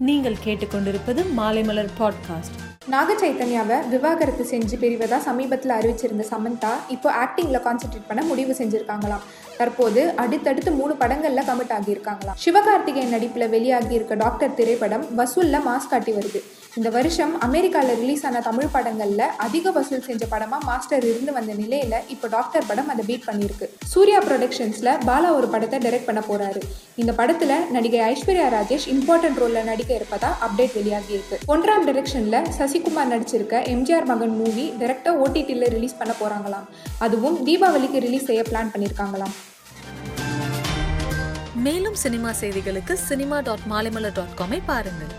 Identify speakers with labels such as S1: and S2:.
S1: நீங்கள் கேட்டுக்கொண்டிருப்பது மாலைமலர் பாட்காஸ்ட்
S2: நாக சைத்தன்யாவை விவாகரத்து செஞ்சு பிரிவதா சமீபத்தில் அறிவிச்சிருந்த சமந்தா இப்போ ஆக்டிங்கில் கான்சென்ட்ரேட் பண்ண முடிவு செஞ்சுருக்காங்களாம். தற்போது அடுத்தடுத்து மூணு படங்களில் கமிட் ஆகியிருக்காங்களாம். சிவகார்த்திகேயன் நடிப்பில் வெளியாகி இருக்க டாக்டர் திரைப்படம் வசூலில் மாஸ் காட்டி வருது. இந்த வருஷம் அமெரிக்காவில் ரிலீஸ் ஆன தமிழ் படங்களில் அதிக வசூல் செஞ்ச படமாக மாஸ்டர் இருந்து வந்த நிலையில் இப்போ டாக்டர் படம் அதை பீட் பண்ணியிருக்கு. சூர்யா ப்ரொடக்ஷன்ஸில் பாலா ஒரு படத்தை டைரக்ட் பண்ண போகிறாரு இந்த படத்தில் நடிகை ஐஸ்வர்யா ராஜேஷ் இம்பார்ட்டன்ட் ரோலில் நடிக்க இருப்பதா அப்டேட் வெளியாகி இருக்கு. ஒன்றாம் டைரக்ஷனில் சசிகுமார் நடிச்சிருக்க எம்ஜிஆர் மகன் மூவி டைரக்டாக ஓடிடியில் ரிலீஸ் பண்ண போகிறாங்களாம் அதுவும் தீபாவளிக்கு ரிலீஸ் செய்ய பிளான் பண்ணியிருக்காங்களாம்.
S1: மேலும் சினிமா செய்திகளுக்கு சினிமா டாட் மாலைமலர் டாட் காமை பாருங்கள்.